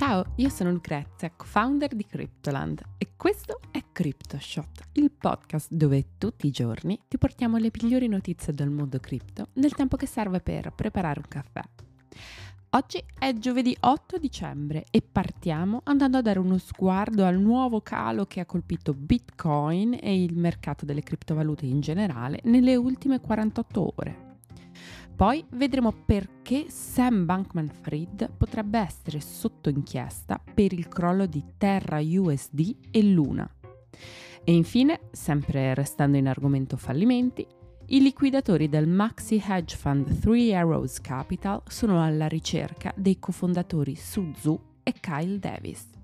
Ciao, io sono Lucrezia, co-founder di Cryptoland e questo è CryptoShot, il podcast dove tutti i giorni ti portiamo le migliori notizie del mondo cripto nel tempo che serve per preparare un caffè. Oggi è giovedì 8 dicembre e partiamo andando a dare uno sguardo al nuovo calo che ha colpito Bitcoin e il mercato delle criptovalute in generale nelle ultime 48 ore. Poi vedremo perché Sam Bankman Fried potrebbe essere sotto inchiesta per il crollo di Terra USD e Luna. E infine, sempre restando in argomento fallimenti, i liquidatori del maxi hedge fund Three Arrows Capital sono alla ricerca dei cofondatori Suzu e Kyle Davis.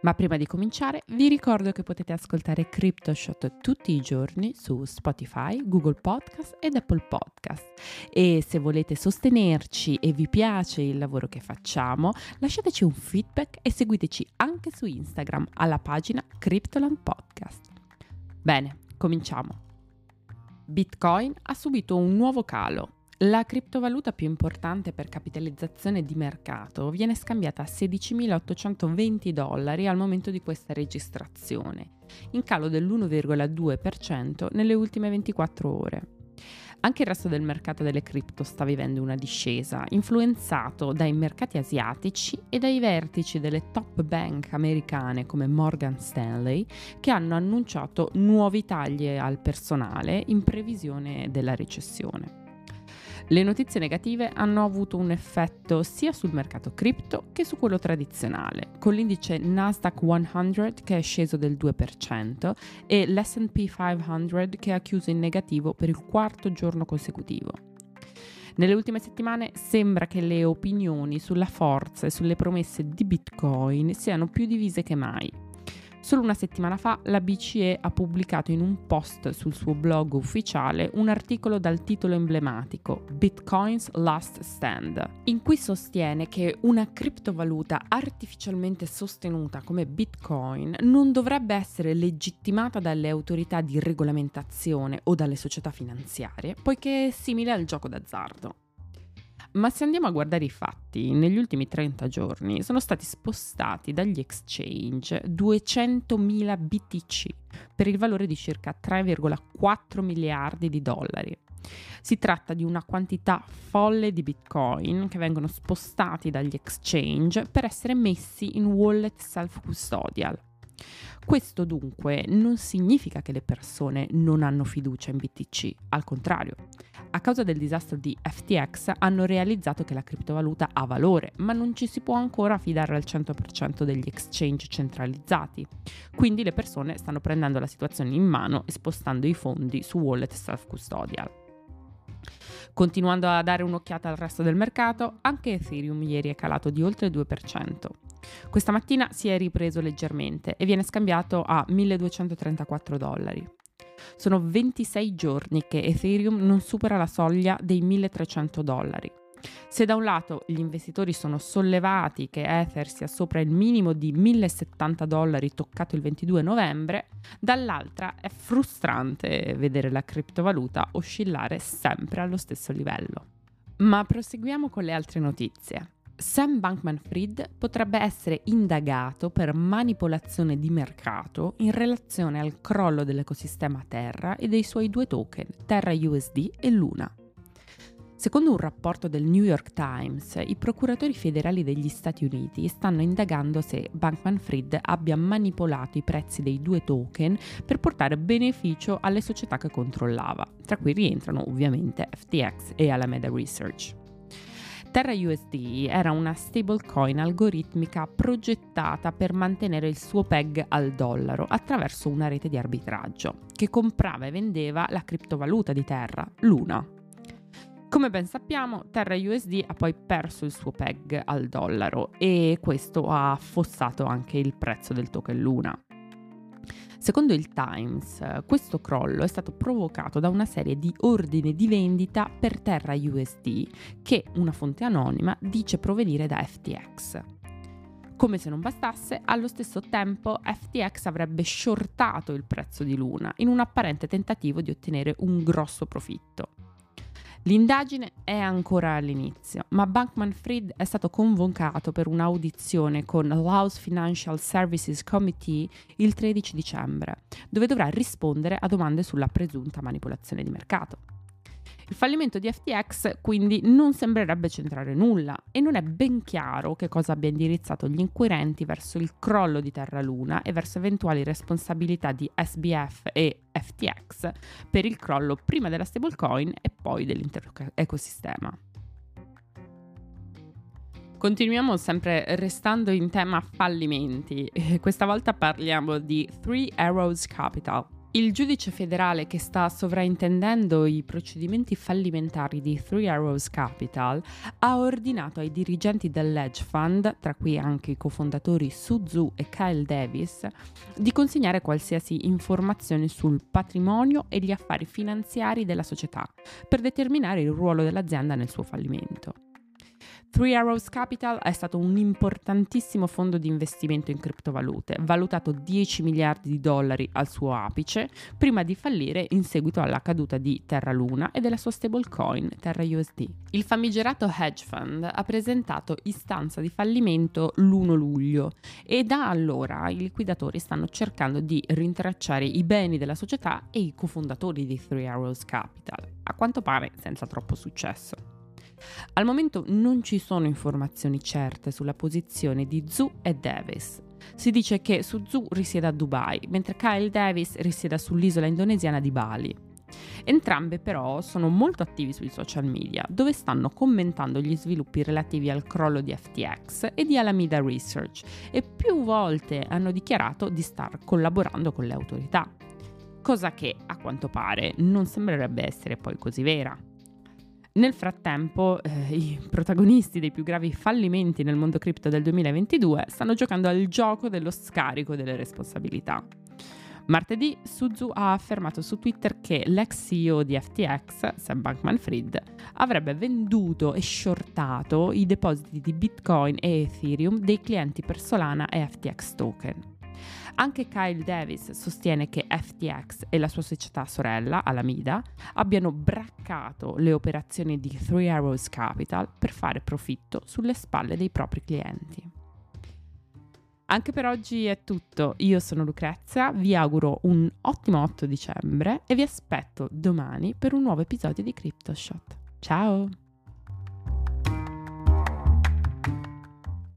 Ma prima di cominciare vi ricordo che potete ascoltare CryptoShot tutti i giorni su Spotify, Google Podcast ed Apple Podcast. E se volete sostenerci e vi piace il lavoro che facciamo, lasciateci un feedback e seguiteci anche su Instagram alla pagina Cryptoland Podcast. Bene, cominciamo. Bitcoin ha subito un nuovo calo la criptovaluta più importante per capitalizzazione di mercato viene scambiata a 16.820 dollari al momento di questa registrazione, in calo dell'1,2% nelle ultime 24 ore. Anche il resto del mercato delle cripto sta vivendo una discesa, influenzato dai mercati asiatici e dai vertici delle top bank americane come Morgan Stanley, che hanno annunciato nuovi tagli al personale in previsione della recessione. Le notizie negative hanno avuto un effetto sia sul mercato cripto che su quello tradizionale, con l'indice Nasdaq 100 che è sceso del 2% e l'SP 500 che ha chiuso in negativo per il quarto giorno consecutivo. Nelle ultime settimane sembra che le opinioni sulla forza e sulle promesse di Bitcoin siano più divise che mai. Solo una settimana fa la BCE ha pubblicato in un post sul suo blog ufficiale un articolo dal titolo emblematico Bitcoin's Last Stand, in cui sostiene che una criptovaluta artificialmente sostenuta come Bitcoin non dovrebbe essere legittimata dalle autorità di regolamentazione o dalle società finanziarie, poiché è simile al gioco d'azzardo. Ma se andiamo a guardare i fatti, negli ultimi 30 giorni sono stati spostati dagli exchange 200.000 BTC per il valore di circa 3,4 miliardi di dollari. Si tratta di una quantità folle di bitcoin che vengono spostati dagli exchange per essere messi in wallet self-custodial. Questo dunque non significa che le persone non hanno fiducia in BTC, al contrario a causa del disastro di FTX hanno realizzato che la criptovaluta ha valore, ma non ci si può ancora fidare al 100% degli exchange centralizzati. Quindi le persone stanno prendendo la situazione in mano e spostando i fondi su wallet self-custodial. Continuando a dare un'occhiata al resto del mercato, anche Ethereum ieri è calato di oltre il 2%. Questa mattina si è ripreso leggermente e viene scambiato a 1234 dollari. Sono 26 giorni che Ethereum non supera la soglia dei 1300 dollari. Se da un lato gli investitori sono sollevati che Ether sia sopra il minimo di 1070 dollari toccato il 22 novembre, dall'altra è frustrante vedere la criptovaluta oscillare sempre allo stesso livello. Ma proseguiamo con le altre notizie. Sam Bankman Fried potrebbe essere indagato per manipolazione di mercato in relazione al crollo dell'ecosistema Terra e dei suoi due token, Terra USD e Luna. Secondo un rapporto del New York Times, i procuratori federali degli Stati Uniti stanno indagando se Bankman Fried abbia manipolato i prezzi dei due token per portare beneficio alle società che controllava, tra cui rientrano ovviamente FTX e Alameda Research. Terra USD era una stablecoin algoritmica progettata per mantenere il suo peg al dollaro attraverso una rete di arbitraggio che comprava e vendeva la criptovaluta di Terra, Luna. Come ben sappiamo, Terra USD ha poi perso il suo peg al dollaro e questo ha affossato anche il prezzo del token Luna. Secondo il Times, questo crollo è stato provocato da una serie di ordini di vendita per Terra USD che una fonte anonima dice provenire da FTX. Come se non bastasse, allo stesso tempo FTX avrebbe shortato il prezzo di Luna in un apparente tentativo di ottenere un grosso profitto. L'indagine è ancora all'inizio, ma Bankman Fried è stato convocato per un'audizione con l'House Financial Services Committee il 13 dicembre, dove dovrà rispondere a domande sulla presunta manipolazione di mercato. Il fallimento di FTX quindi non sembrerebbe centrare nulla e non è ben chiaro che cosa abbia indirizzato gli inquirenti verso il crollo di Terra Luna e verso eventuali responsabilità di SBF e FTX per il crollo prima della stablecoin e poi dell'intero ecosistema. Continuiamo sempre restando in tema fallimenti. Questa volta parliamo di Three Arrows Capital, il giudice federale che sta sovraintendendo i procedimenti fallimentari di Three Arrows Capital ha ordinato ai dirigenti dell'Edge Fund, tra cui anche i cofondatori Su Zhu e Kyle Davis, di consegnare qualsiasi informazione sul patrimonio e gli affari finanziari della società per determinare il ruolo dell'azienda nel suo fallimento. Three Arrows Capital è stato un importantissimo fondo di investimento in criptovalute, valutato 10 miliardi di dollari al suo apice, prima di fallire in seguito alla caduta di Terra Luna e della sua stablecoin Terra USD. Il famigerato hedge fund ha presentato istanza di fallimento l'1 luglio e da allora i liquidatori stanno cercando di rintracciare i beni della società e i cofondatori di Three Arrows Capital, a quanto pare senza troppo successo. Al momento non ci sono informazioni certe sulla posizione di Zhu e Davis. Si dice che Su Zhu risieda a Dubai, mentre Kyle Davis risieda sull'isola indonesiana di Bali. Entrambe però sono molto attivi sui social media, dove stanno commentando gli sviluppi relativi al crollo di FTX e di Alameda Research e più volte hanno dichiarato di star collaborando con le autorità, cosa che a quanto pare non sembrerebbe essere poi così vera. Nel frattempo, eh, i protagonisti dei più gravi fallimenti nel mondo cripto del 2022 stanno giocando al gioco dello scarico delle responsabilità. Martedì Suzu ha affermato su Twitter che l'ex CEO di FTX, Sam Bankman-Fried, avrebbe venduto e shortato i depositi di Bitcoin e Ethereum dei clienti per Solana e FTX token. Anche Kyle Davis sostiene che FTX e la sua società sorella, Alameda, abbiano braccato le operazioni di Three Arrows Capital per fare profitto sulle spalle dei propri clienti. Anche per oggi è tutto, io sono Lucrezia, vi auguro un ottimo 8 dicembre e vi aspetto domani per un nuovo episodio di CryptoShot. Ciao!